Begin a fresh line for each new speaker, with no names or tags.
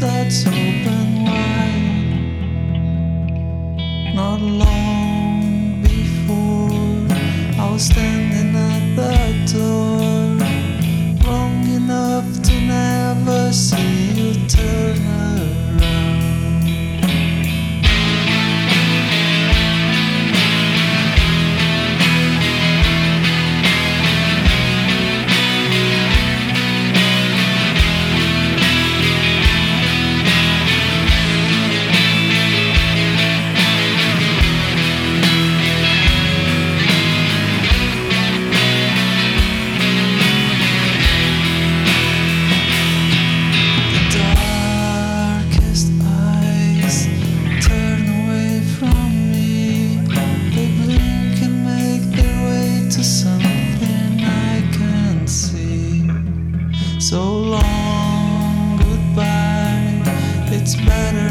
that's open wide, not long. So long, goodbye. It's better.